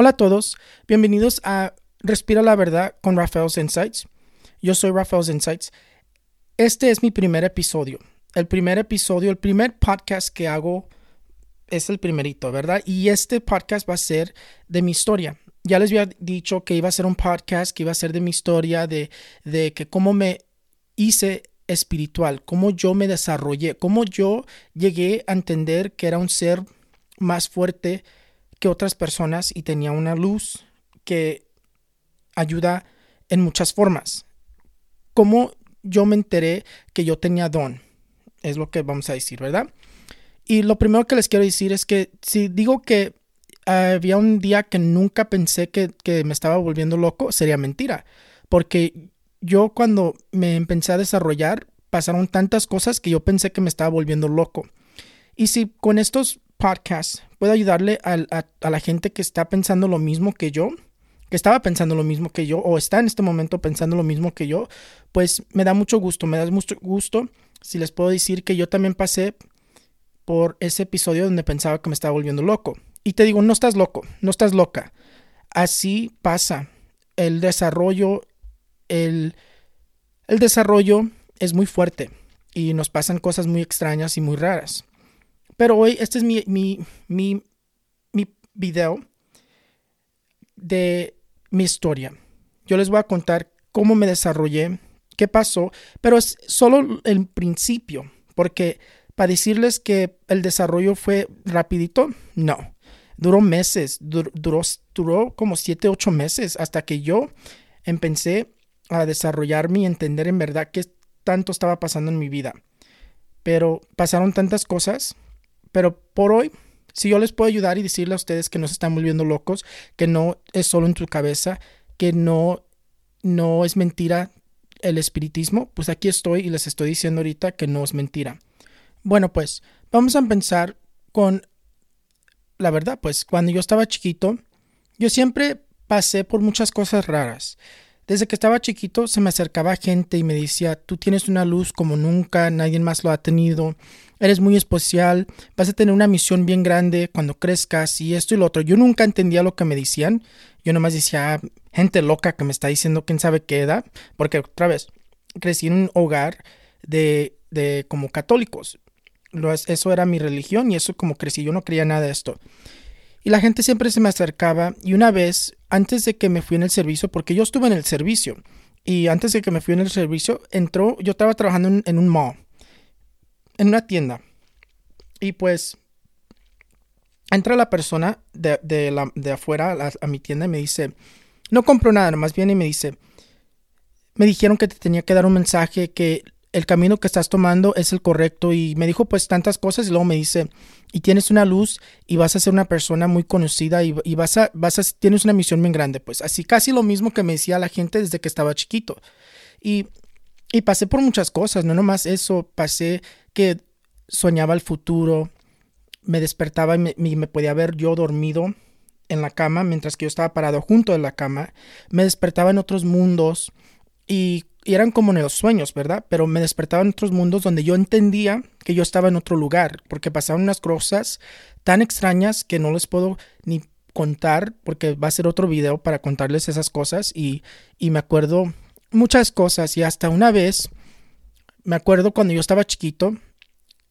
Hola a todos, bienvenidos a Respira la Verdad con Rafael's Insights. Yo soy Rafael's Insights. Este es mi primer episodio. El primer episodio, el primer podcast que hago es el primerito, ¿verdad? Y este podcast va a ser de mi historia. Ya les había dicho que iba a ser un podcast que iba a ser de mi historia, de, de que cómo me hice espiritual, cómo yo me desarrollé, cómo yo llegué a entender que era un ser más fuerte que otras personas y tenía una luz que ayuda en muchas formas. Cómo yo me enteré que yo tenía don, es lo que vamos a decir, ¿verdad? Y lo primero que les quiero decir es que si digo que había un día que nunca pensé que, que me estaba volviendo loco, sería mentira. Porque yo cuando me empecé a desarrollar, pasaron tantas cosas que yo pensé que me estaba volviendo loco. Y si con estos podcasts puedo ayudarle a, a, la gente que está pensando lo mismo que yo, que estaba pensando lo mismo que yo, o está en este momento pensando lo mismo que yo, pues me da mucho gusto, me da mucho gusto si les puedo decir que yo también pasé por ese episodio donde pensaba que me estaba volviendo loco. Y te digo, no estás loco, no estás loca. Así pasa. El desarrollo, el, el desarrollo es muy fuerte y nos pasan cosas muy extrañas y muy raras. Pero hoy este es mi, mi, mi, mi video de mi historia. Yo les voy a contar cómo me desarrollé, qué pasó, pero es solo el principio, porque para decirles que el desarrollo fue rapidito, no. Duró meses, duró, duró como siete, ocho meses hasta que yo empecé a desarrollarme y entender en verdad qué tanto estaba pasando en mi vida. Pero pasaron tantas cosas, pero por hoy, si yo les puedo ayudar y decirle a ustedes que no se están volviendo locos, que no es solo en tu cabeza, que no, no es mentira el espiritismo, pues aquí estoy y les estoy diciendo ahorita que no es mentira. Bueno, pues vamos a empezar con la verdad, pues cuando yo estaba chiquito, yo siempre pasé por muchas cosas raras. Desde que estaba chiquito se me acercaba gente y me decía, tú tienes una luz como nunca, nadie más lo ha tenido, eres muy especial, vas a tener una misión bien grande cuando crezcas y esto y lo otro. Yo nunca entendía lo que me decían, yo nomás decía, ah, gente loca que me está diciendo quién sabe qué edad, porque otra vez, crecí en un hogar de, de como católicos eso era mi religión y eso como crecí, yo no creía nada de esto. Y la gente siempre se me acercaba y una vez, antes de que me fui en el servicio, porque yo estuve en el servicio, y antes de que me fui en el servicio, entró, yo estaba trabajando en, un mall, en una tienda. Y pues entra la persona de, de, la, de afuera a, a, mi tienda y me dice, no compro nada, más bien y me dice, me dijeron que te tenía que dar un mensaje que el camino que estás tomando es el correcto. Y me dijo pues tantas cosas y luego me dice y tienes una luz y vas a ser una persona muy conocida y, vas a vas a tienes una misión bien grande pues así casi lo mismo que me decía la gente desde que estaba chiquito. Y y pasé por muchas cosas no nomás eso pasé que soñaba el futuro me despertaba y me, me podía ver yo dormido en la cama mientras que yo estaba parado junto de la cama me despertaba en otros mundos y y eran como en los sueños, ¿verdad? Pero me despertaba en otros mundos donde yo entendía que yo estaba en otro lugar, porque pasaban unas cosas tan extrañas que no les puedo ni contar, porque va a ser otro video para contarles esas cosas y, y me acuerdo muchas cosas y hasta una vez, me acuerdo cuando yo estaba chiquito,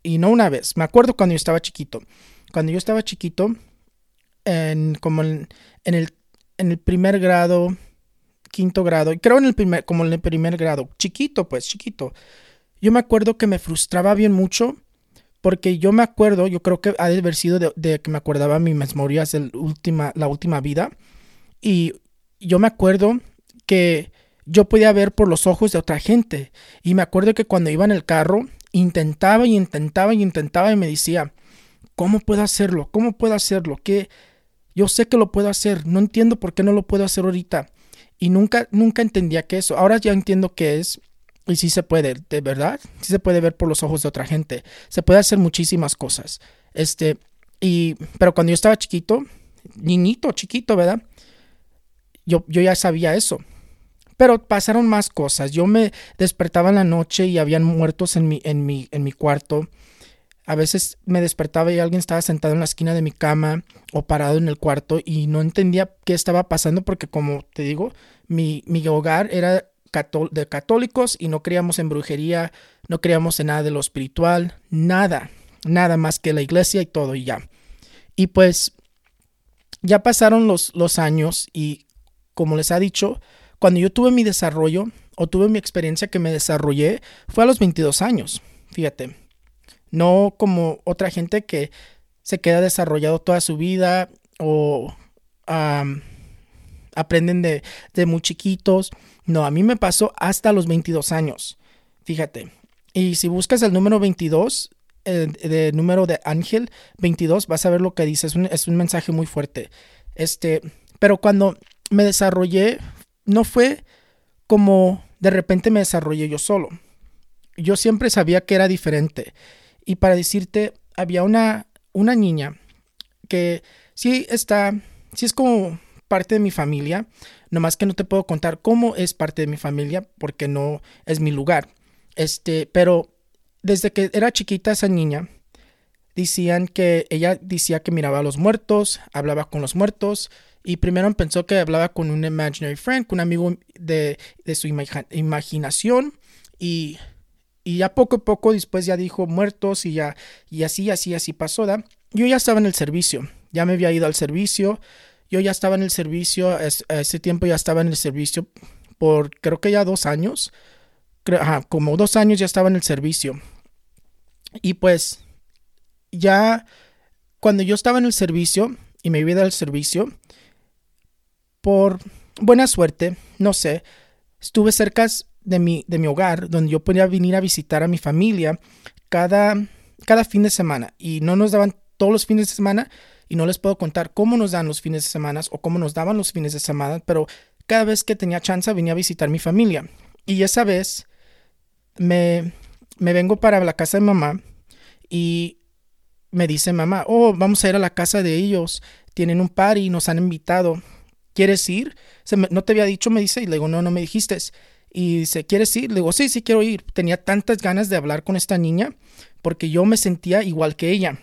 y no una vez, me acuerdo cuando yo estaba chiquito, cuando yo estaba chiquito, en, como en, en, el, en el primer grado, quinto grado, y creo en el primer, como en el primer grado, chiquito, pues, chiquito. Yo me acuerdo que me frustraba bien mucho, porque yo me acuerdo, yo creo que ha de haber sido de, que me acordaba mis memorias de la última, la última vida, y yo me acuerdo que yo podía ver por los ojos de otra gente, y me acuerdo que cuando iba en el carro, intentaba y intentaba y intentaba y me decía, ¿cómo puedo hacerlo? ¿Cómo puedo hacerlo? Que yo sé que lo puedo hacer, no entiendo por qué no lo puedo hacer ahorita. Y nunca, nunca entendía que eso. Ahora ya entiendo qué es. Y sí se puede, de verdad. Sí se puede ver por los ojos de otra gente. Se puede hacer muchísimas cosas. Este, y, pero cuando yo estaba chiquito, niñito, chiquito, ¿verdad? Yo, yo ya sabía eso. Pero pasaron más cosas. Yo me despertaba en la noche y habían muertos en mi, en mi, en mi cuarto. A veces me despertaba y alguien estaba sentado en la esquina de mi cama o parado en el cuarto y no entendía qué estaba pasando porque como te digo, mi, mi hogar era de católicos y no creíamos en brujería, no creíamos en nada de lo espiritual, nada, nada más que la iglesia y todo y ya. Y pues ya pasaron los, los años y como les ha dicho, cuando yo tuve mi desarrollo o tuve mi experiencia que me desarrollé fue a los 22 años, fíjate. No como otra gente que se queda desarrollado toda su vida o aprenden de, de muy chiquitos. No, a mí me pasó hasta los 22 años, fíjate. Y si buscas el número 22, el, de número de Ángel 22, vas a ver lo que dice. Es un, es un mensaje muy fuerte. Este, pero cuando me desarrollé, no fue como de repente me desarrollé yo solo. Yo siempre sabía que era diferente. Y para decirte, había una, una niña que sí está, sí es como parte de mi familia, nomás que no te puedo contar cómo es parte de mi familia porque no es mi lugar. Este, pero desde que era chiquita esa niña, decían que ella decía que miraba a los muertos, hablaba con los muertos, y primero pensó que hablaba con un imaginary friend, con un amigo de, su imaginación, y, y, ya poco a poco después ya dijo muertos, y ya, y así, así, así pasó, ¿da? Yo ya estaba en el servicio, ya me había ido al servicio, yo ya estaba en el servicio, a ese tiempo ya estaba en el servicio por creo que ya dos años, como dos años ya estaba en el servicio. Y pues ya cuando yo estaba en el servicio y me iba al servicio, por buena suerte, no sé, estuve cerca de mi, de mi hogar, donde yo podía venir a visitar a mi familia cada, cada fin de semana. Y no nos daban todos los fines de semana, y no les puedo contar cómo nos dan los fines de semana o cómo nos daban los fines de semana, pero cada vez que tenía chance venía a visitar mi familia. Y esa vez me, me vengo para la casa de mamá y me dice mamá, oh, vamos a ir a la casa de ellos, tienen un par y nos han invitado. ¿Quieres ir? no te había dicho, me dice, y le digo, no, no me dijiste. Y dice, ¿quieres ir? Le digo, sí, sí quiero ir. Tenía tantas ganas de hablar con esta niña porque yo me sentía igual que ella.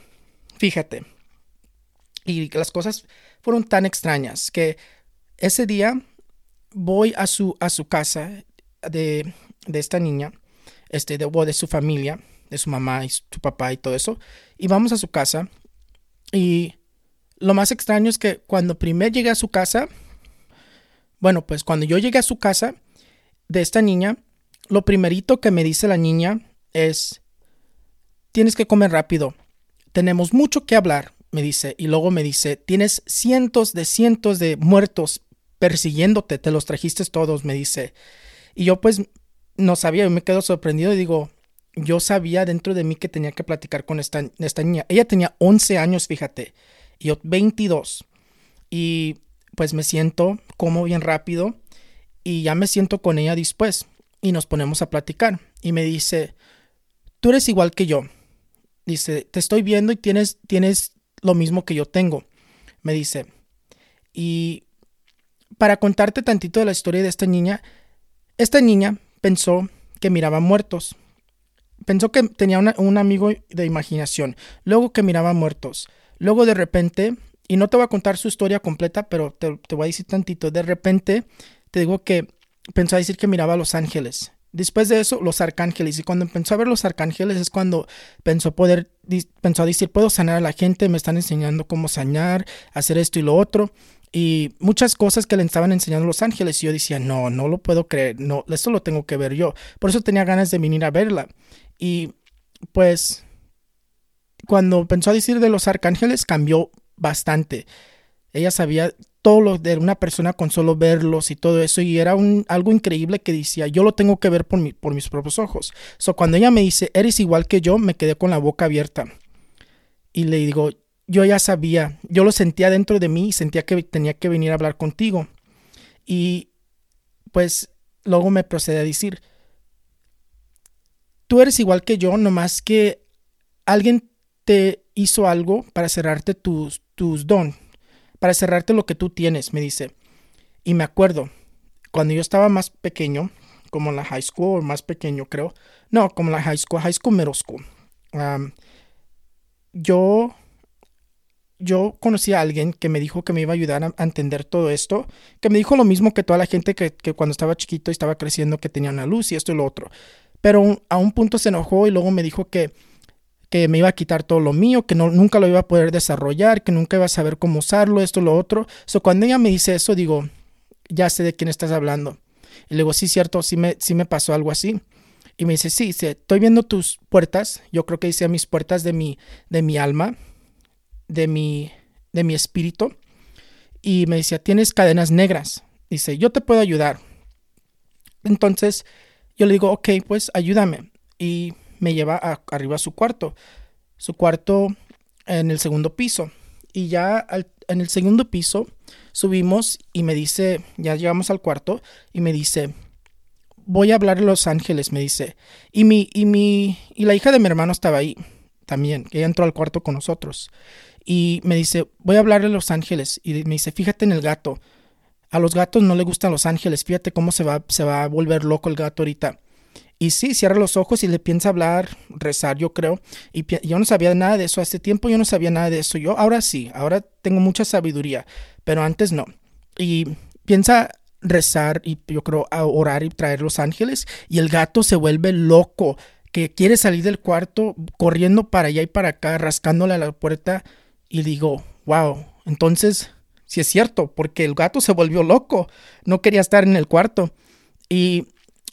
Fíjate. Y las cosas fueron tan extrañas que ese día voy a su, a su casa de, de esta niña, este, de, de su familia, de su mamá y su papá y todo eso. Y vamos a su casa. Y lo más extraño es que cuando primero llegué a su casa, bueno, pues cuando yo llegué a su casa de esta niña, lo primerito que me dice la niña es, tienes que comer rápido, tenemos mucho que hablar me dice, y luego me dice, tienes cientos de cientos de muertos persiguiéndote, te los trajiste todos, me dice. Y yo pues no sabía, yo me quedo sorprendido y digo, yo sabía dentro de mí que tenía que platicar con esta, niña. Ella tenía 11 años, fíjate, y yo 22. Y pues me siento como bien rápido y ya me siento con ella después y nos ponemos a platicar. Y me dice, tú eres igual que yo. Dice, te estoy viendo y tienes, tienes lo mismo que yo tengo, me dice. Y para contarte tantito de la historia de esta niña, esta niña pensó que miraba muertos. Pensó que tenía un amigo de imaginación, luego que miraba muertos. Luego de repente, y no te voy a contar su historia completa, pero te, te voy a decir tantito, de repente te digo que pensó a decir que miraba a los ángeles. Después de eso, los arcángeles. Y cuando empezó a ver los arcángeles es cuando pensó poder, pensó a decir, puedo sanar a la gente, me están enseñando cómo sanar, hacer esto y lo otro. Y muchas cosas que le estaban enseñando los ángeles. Y yo decía, no, no lo puedo creer, no, esto lo tengo que ver yo. Por eso tenía ganas de venir a verla. Y pues, cuando pensó a decir de los arcángeles, cambió bastante. Ella sabía todo lo de una persona con solo verlos y todo eso. Y era un, algo increíble que decía, yo lo tengo que ver por, mi, por mis propios ojos. So, cuando ella me dice, eres igual que yo, me quedé con la boca abierta. Y le digo, yo ya sabía, yo lo sentía dentro de mí y sentía que tenía que venir a hablar contigo. Y pues luego me procede a decir, tú eres igual que yo, nomás que alguien te hizo algo para cerrarte tus, tus don, para cerrarte lo que tú tienes, me dice. Y me acuerdo, cuando yo estaba más pequeño, como en la high school, o más pequeño creo, no, como en la high school, high school, middle school, yo yo conocí a alguien que me dijo que me iba a ayudar a, entender todo esto, que me dijo lo mismo que toda la gente que, que, cuando estaba chiquito y estaba creciendo que tenía una luz y esto y lo otro. Pero a un punto se enojó y luego me dijo que, que me iba a quitar todo lo mío, que no, nunca lo iba a poder desarrollar, que nunca iba a saber cómo usarlo, esto lo otro. So, cuando ella me dice eso, digo, ya sé de quién estás hablando. Y le digo, sí, cierto, sí me, sí me pasó algo así. Y me dice, sí, estoy viendo tus puertas. Yo creo que dice mis puertas de mi, de mi alma de mi, de mi espíritu y me decía, tienes cadenas negras. Dice, yo te puedo ayudar. Entonces yo le digo, ok, pues ayúdame. Y me lleva arriba a su cuarto. Su cuarto en el segundo piso. Y ya en el segundo piso subimos y me dice, ya llegamos al cuarto y me dice, voy a hablar a Los Ángeles, me dice. Y mi, y mi, y la hija de mi hermano estaba ahí también, que ella entró al cuarto con nosotros y me dice, voy a hablarle a Los Ángeles. Y me dice, fíjate en el gato. A los gatos no le gustan Los Ángeles. Fíjate cómo se va, se va a volver loco el gato ahorita. Y sí, cierra los ojos y le piensa hablar, rezar, yo creo. Y yo no sabía nada de eso. Hace tiempo yo no sabía nada de eso. Yo ahora sí, ahora tengo mucha sabiduría, pero antes no. Y piensa rezar y yo creo a orar y traer los ángeles. Y el gato se vuelve loco, que quiere salir del cuarto corriendo para allá y para acá, rascándole a la puerta y digo, wow, entonces si es cierto, porque el gato se volvió loco, no quería estar en el cuarto. Y,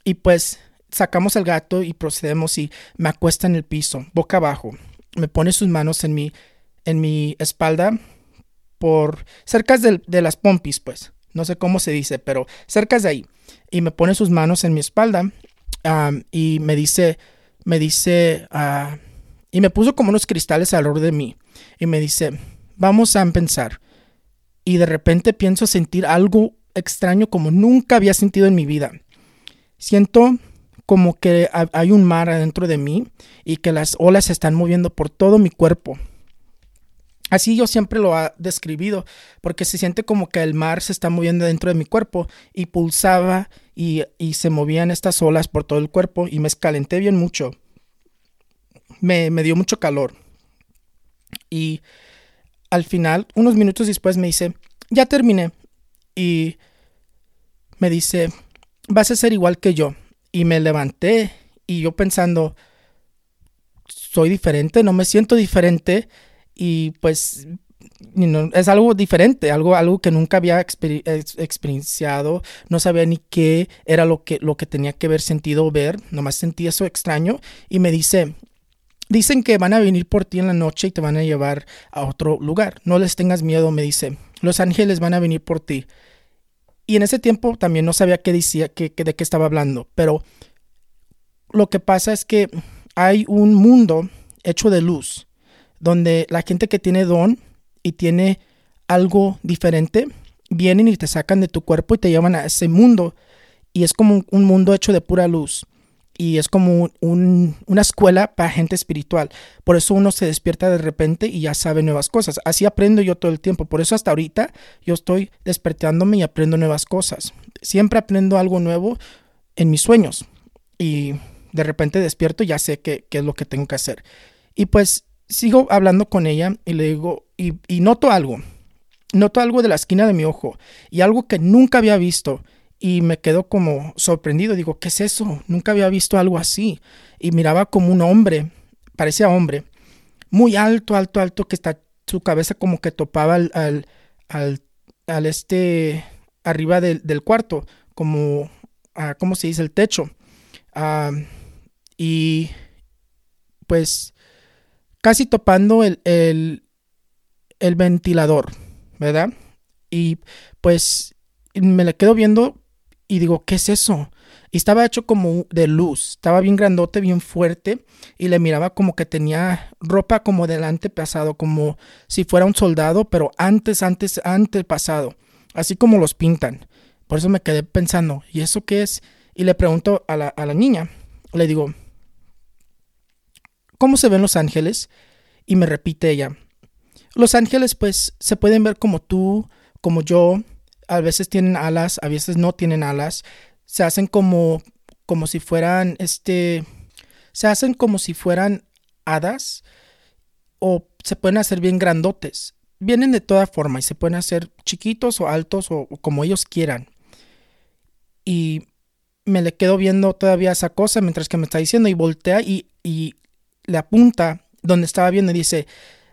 y pues sacamos al gato y procedemos y me acuesta en el piso, boca abajo. Me pone sus manos en mi, en mi espalda por cerca de, las pompis, pues. No sé cómo se dice, pero cerca de ahí. Y me pone sus manos en mi espalda y me dice, me dice, uh, y me puso como unos cristales alrededor de mí y me dice, vamos a pensar. Y de repente pienso sentir algo extraño como nunca había sentido en mi vida. Siento como que hay un mar adentro de mí y que las olas se están moviendo por todo mi cuerpo. Así yo siempre lo he describido, porque se siente como que el mar se está moviendo dentro de mi cuerpo y pulsaba y, y se movían estas olas por todo el cuerpo y me escalenté bien mucho me, dio mucho calor. Y al final, unos minutos después, me dice, ya terminé. Y me dice, vas a ser igual que yo. Y me levanté y yo pensando, soy diferente, no me siento diferente. Y pues es algo diferente, algo, algo que nunca había experienciado, no sabía ni qué era lo que, lo que tenía que ver sentido ver, nomás sentí eso extraño y me dice, Dicen que van a venir por ti en la noche y te van a llevar a otro lugar. No les tengas miedo, me dice. Los ángeles van a venir por ti. Y en ese tiempo también no sabía qué decía, qué, de qué estaba hablando. Pero lo que pasa es que hay un mundo hecho de luz, donde la gente que tiene don y tiene algo diferente, vienen y te sacan de tu cuerpo y te llevan a ese mundo. Y es como un mundo hecho de pura luz y es como una escuela para gente espiritual. Por eso uno se despierta de repente y ya sabe nuevas cosas. Así aprendo yo todo el tiempo. Por eso hasta ahorita yo estoy despertándome y aprendo nuevas cosas. Siempre aprendo algo nuevo en mis sueños. Y de repente despierto y ya sé qué, es lo que tengo que hacer. Y pues sigo hablando con ella y le digo, y, y noto algo. Noto algo de la esquina de mi ojo y algo que nunca había visto y me quedo como sorprendido. Digo, ¿qué es eso? Nunca había visto algo así. Y miraba como un hombre, parecía hombre, muy alto, alto, alto, que está su cabeza como que topaba al, al, al, este, arriba del, del cuarto, como, uh, ¿cómo se dice? El techo. Y pues casi topando el, el, el ventilador, ¿verdad? Y pues me le quedo viendo y digo, ¿qué es eso? Y estaba hecho como de luz, estaba bien grandote, bien fuerte, y le miraba como que tenía ropa como delante pasado, como si fuera un soldado, pero antes, antes, antes pasado, así como los pintan. Por eso me quedé pensando, ¿y eso qué es? Y le pregunto a la, a la niña, le digo, ¿cómo se ven los ángeles? Y me repite ella, los ángeles pues se pueden ver como tú, como yo, a veces tienen alas, a veces no tienen alas, se hacen como, como si fueran, este, se hacen como si fueran hadas o se pueden hacer bien grandotes. Vienen de toda forma y se pueden hacer chiquitos o altos o, como ellos quieran. Y me le quedo viendo todavía esa cosa mientras que me está diciendo y voltea y, y le apunta donde estaba viendo y dice,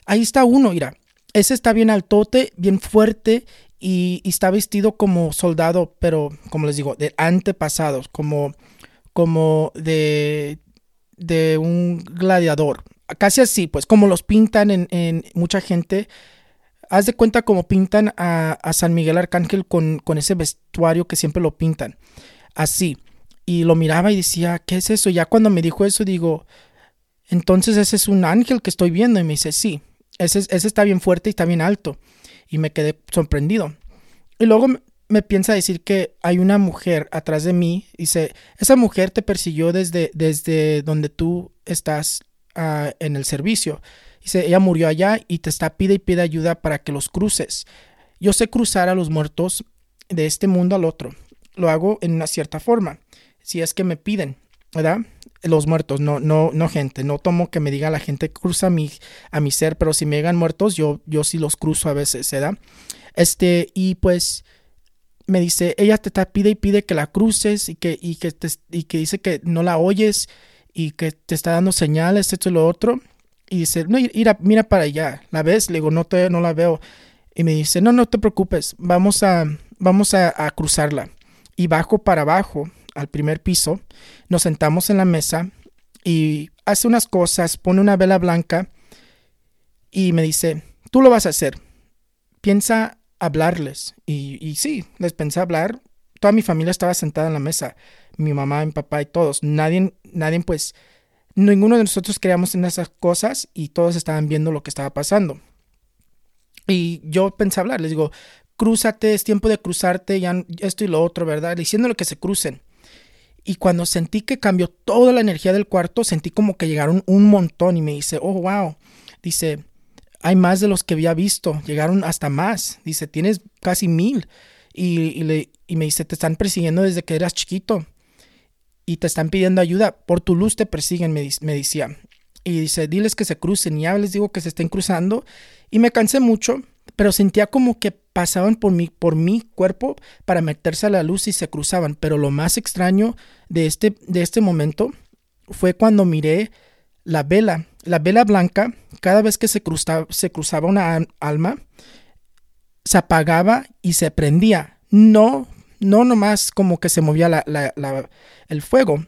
ahí está uno, mira, ese está bien altote, bien fuerte y, está vestido como soldado, pero como les digo, de antepasados, como, como de, de un gladiador. Casi así, pues como los pintan en, mucha gente. Haz de cuenta como pintan a, San Miguel Arcángel con, con, ese vestuario que siempre lo pintan. Así. Y lo miraba y decía, ¿qué es eso? Ya cuando me dijo eso, digo, entonces ese es un ángel que estoy viendo. Y me dice, sí, ese, ese está bien fuerte y está bien alto y me quedé sorprendido. Y luego me piensa decir que hay una mujer atrás de mí. Dice, esa mujer te persiguió desde, desde donde tú estás ah, en el servicio. Dice, ella murió allá y te está pide y pide ayuda para que los cruces. Yo sé cruzar a los muertos de este mundo al otro. Lo hago en una cierta forma. Si es que me piden, ¿verdad? Los muertos, no, no, no gente. No tomo que me diga la gente cruza a mi, a mi ser, pero si me llegan muertos, yo, yo sí los cruzo a veces, ¿verdad? Este, y pues me dice, ella te pide y pide que la cruces y que, y que, y que dice que no la oyes y que te está dando señales, esto y lo otro. Y dice, no, mira, mira para allá, ¿la ves? Le digo, no, te, no la veo. Y me dice, no, no te preocupes, vamos a, vamos a cruzarla. Y bajo para abajo al primer piso, nos sentamos en la mesa y hace unas cosas, pone una vela blanca y me dice, tú lo vas a hacer, piensa hablarles. Y, sí, les pensé hablar, toda mi familia estaba sentada en la mesa, mi mamá, mi papá y todos, nadie, nadie pues, ninguno de nosotros creíamos en esas cosas y todos estaban viendo lo que estaba pasando. Y yo pensé hablar, les digo, crúzate, es tiempo de cruzarte, ya esto y lo otro, ¿verdad? Diciéndole que se crucen. Y cuando sentí que cambió toda la energía del cuarto, sentí como que llegaron un montón y me dice, oh, wow. Dice, hay más de los que había visto, llegaron hasta más. Dice, tienes casi mil. Y, le, y me dice, te están persiguiendo desde que eras chiquito. Y te están pidiendo ayuda. Por tu luz te persiguen, me, me decía. Y dice, diles que se crucen. Y ya les digo que se estén cruzando. Y me cansé mucho, pero sentía como que pasaban por mi, por mi cuerpo para meterse a la luz y se cruzaban. Pero lo más extraño de este, de este momento fue cuando miré la vela. La vela blanca, cada vez que se cruzaba, se cruzaba una alma, se apagaba y se prendía. No, no nomás como que se movía el fuego.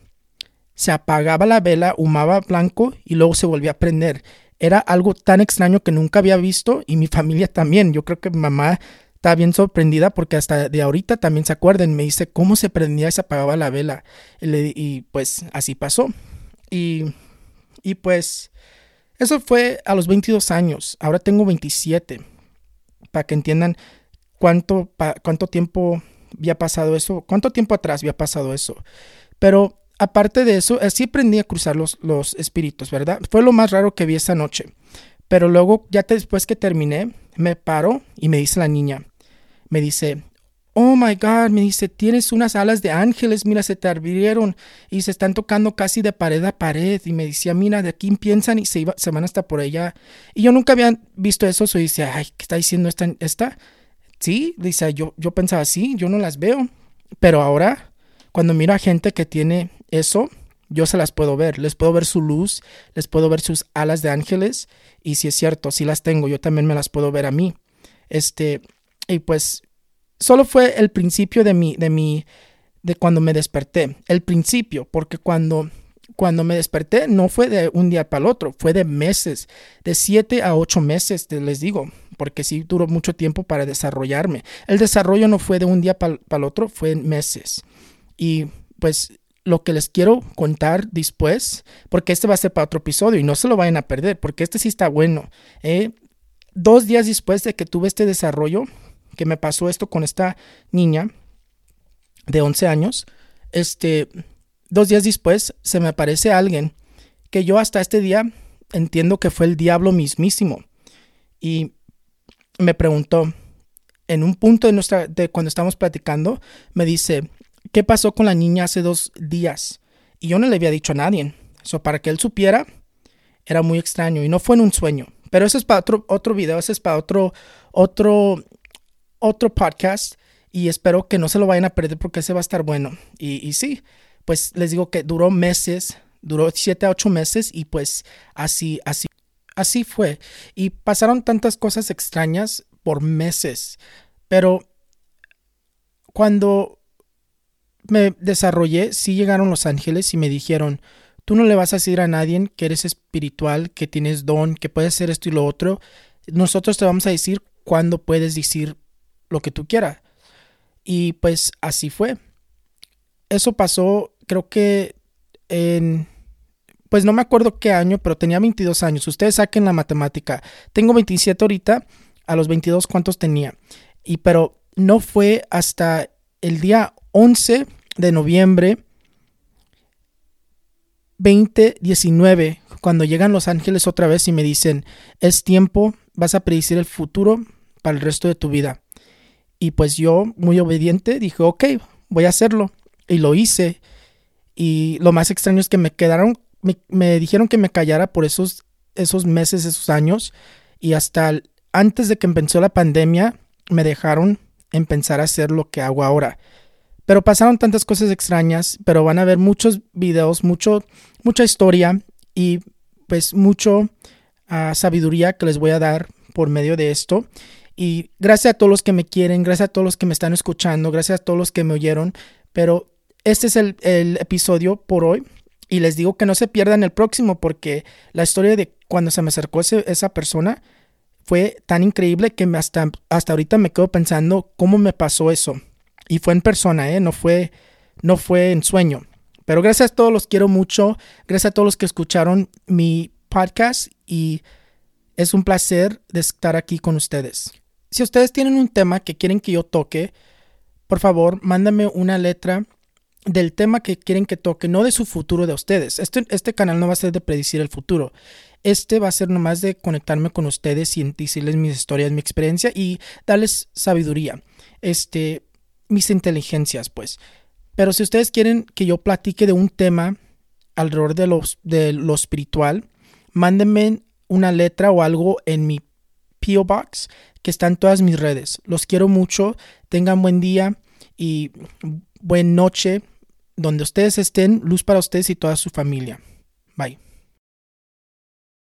Se apagaba la vela, humaba blanco y luego se volvía a prender era algo tan extraño que nunca había visto y mi familia también. Yo creo que mi mamá está bien sorprendida porque hasta de ahorita también se acuerdan. Me dice cómo se prendía y se apagaba la vela. Y, pues así pasó. Y, y, pues eso fue a los 22 años. Ahora tengo 27. Para que entiendan cuánto, cuánto tiempo había pasado eso. Cuánto tiempo atrás había pasado eso. Pero aparte de eso, así aprendí a cruzar los, los espíritus, ¿verdad? Fue lo más raro que vi esa noche. Pero luego, ya después que terminé, me paro y me dice la niña, me dice, oh my God, me dice, tienes unas alas de ángeles, mira, se te abrieron y se están tocando casi de pared a pared. Y me decía, mira, de aquí piensan y se, iba, se van hasta por allá. Y yo nunca había visto eso, so dice, ay, ¿qué está diciendo esta? esta? Sí, dice, yo, yo pensaba, sí, yo no las veo. Pero ahora, cuando miro a gente que tiene eso, yo se las puedo ver, les puedo ver su luz, les puedo ver sus alas de ángeles y si es cierto, si las tengo, yo también me las puedo ver a mí. Este, y pues solo fue el principio de mi de mi de cuando me desperté, el principio, porque cuando cuando me desperté no fue de un día para el otro, fue de meses, de siete a ocho meses, les digo, porque sí duró mucho tiempo para desarrollarme. El desarrollo no fue de un día para el otro, fue en meses. Y pues lo que les quiero contar después, porque este va a ser para otro episodio y no se lo vayan a perder, porque este sí está bueno. ¿eh? Dos días después de que tuve este desarrollo, que me pasó esto con esta niña de 11 años, este, dos días después se me aparece alguien que yo hasta este día entiendo que fue el diablo mismísimo. Y me preguntó, en un punto de nuestra, de cuando estamos platicando, me dice, qué pasó con la niña hace dos días. Y yo no le había dicho a nadie. Eso para que él supiera era muy extraño. Y no fue en un sueño. Pero eso es para otro, otro video, eso es para otro, otro, otro podcast. Y espero que no se lo vayan a perder porque ese va a estar bueno. Y, y sí, pues les digo que duró meses, duró siete a ocho meses y pues así, así, así fue. Y pasaron tantas cosas extrañas por meses. Pero cuando me desarrollé, sí llegaron los ángeles y me dijeron, tú no le vas a decir a nadie que eres espiritual, que tienes don, que puedes hacer esto y lo otro. Nosotros te vamos a decir cuándo puedes decir lo que tú quieras. Y pues así fue. Eso pasó, creo que en... Pues no me acuerdo qué año, pero tenía 22 años. Ustedes saquen la matemática. Tengo 27 ahorita. A los 22, ¿cuántos tenía? Y pero no fue hasta el día 11 de noviembre 2019 cuando llegan los ángeles otra vez y me dicen, es tiempo, vas a predecir el futuro para el resto de tu vida. Y pues yo, muy obediente, dije, ok, voy a hacerlo. Y lo hice. Y lo más extraño es que me quedaron, me, dijeron que me callara por esos, esos meses, esos años. Y hasta antes de que empezó la pandemia, me dejaron empezar a hacer lo que hago ahora. Pero pasaron tantas cosas extrañas, pero van a ver muchos videos, mucho, mucha historia y pues mucho ah, sabiduría que les voy a dar por medio de esto. Y gracias a todos los que me quieren, gracias a todos los que me están escuchando, gracias a todos los que me oyeron. Pero este es el, episodio por hoy. Y les digo que no se pierdan el próximo porque la historia de cuando se me acercó esa persona fue tan increíble que hasta, hasta ahorita me quedo pensando cómo me pasó eso. Y fue en persona, ¿eh? No fue, no fue en sueño. Pero gracias a todos los quiero mucho. Gracias a todos los que escucharon mi podcast y es un placer de estar aquí con ustedes. Si ustedes tienen un tema que quieren que yo toque, por favor, mándame una letra del tema que quieren que toque, no de su futuro de ustedes. Este, este canal no va a ser de predecir el futuro. Este va a ser nomás de conectarme con ustedes y decirles mis historias, mi experiencia y darles sabiduría. Este, mis inteligencias, pues. Pero si ustedes quieren que yo platique de un tema alrededor de, los, de lo espiritual, mándenme una letra o algo en mi PO Box que está en todas mis redes. Los quiero mucho, tengan buen día y buena noche. Donde ustedes estén, luz para ustedes y toda su familia. Bye.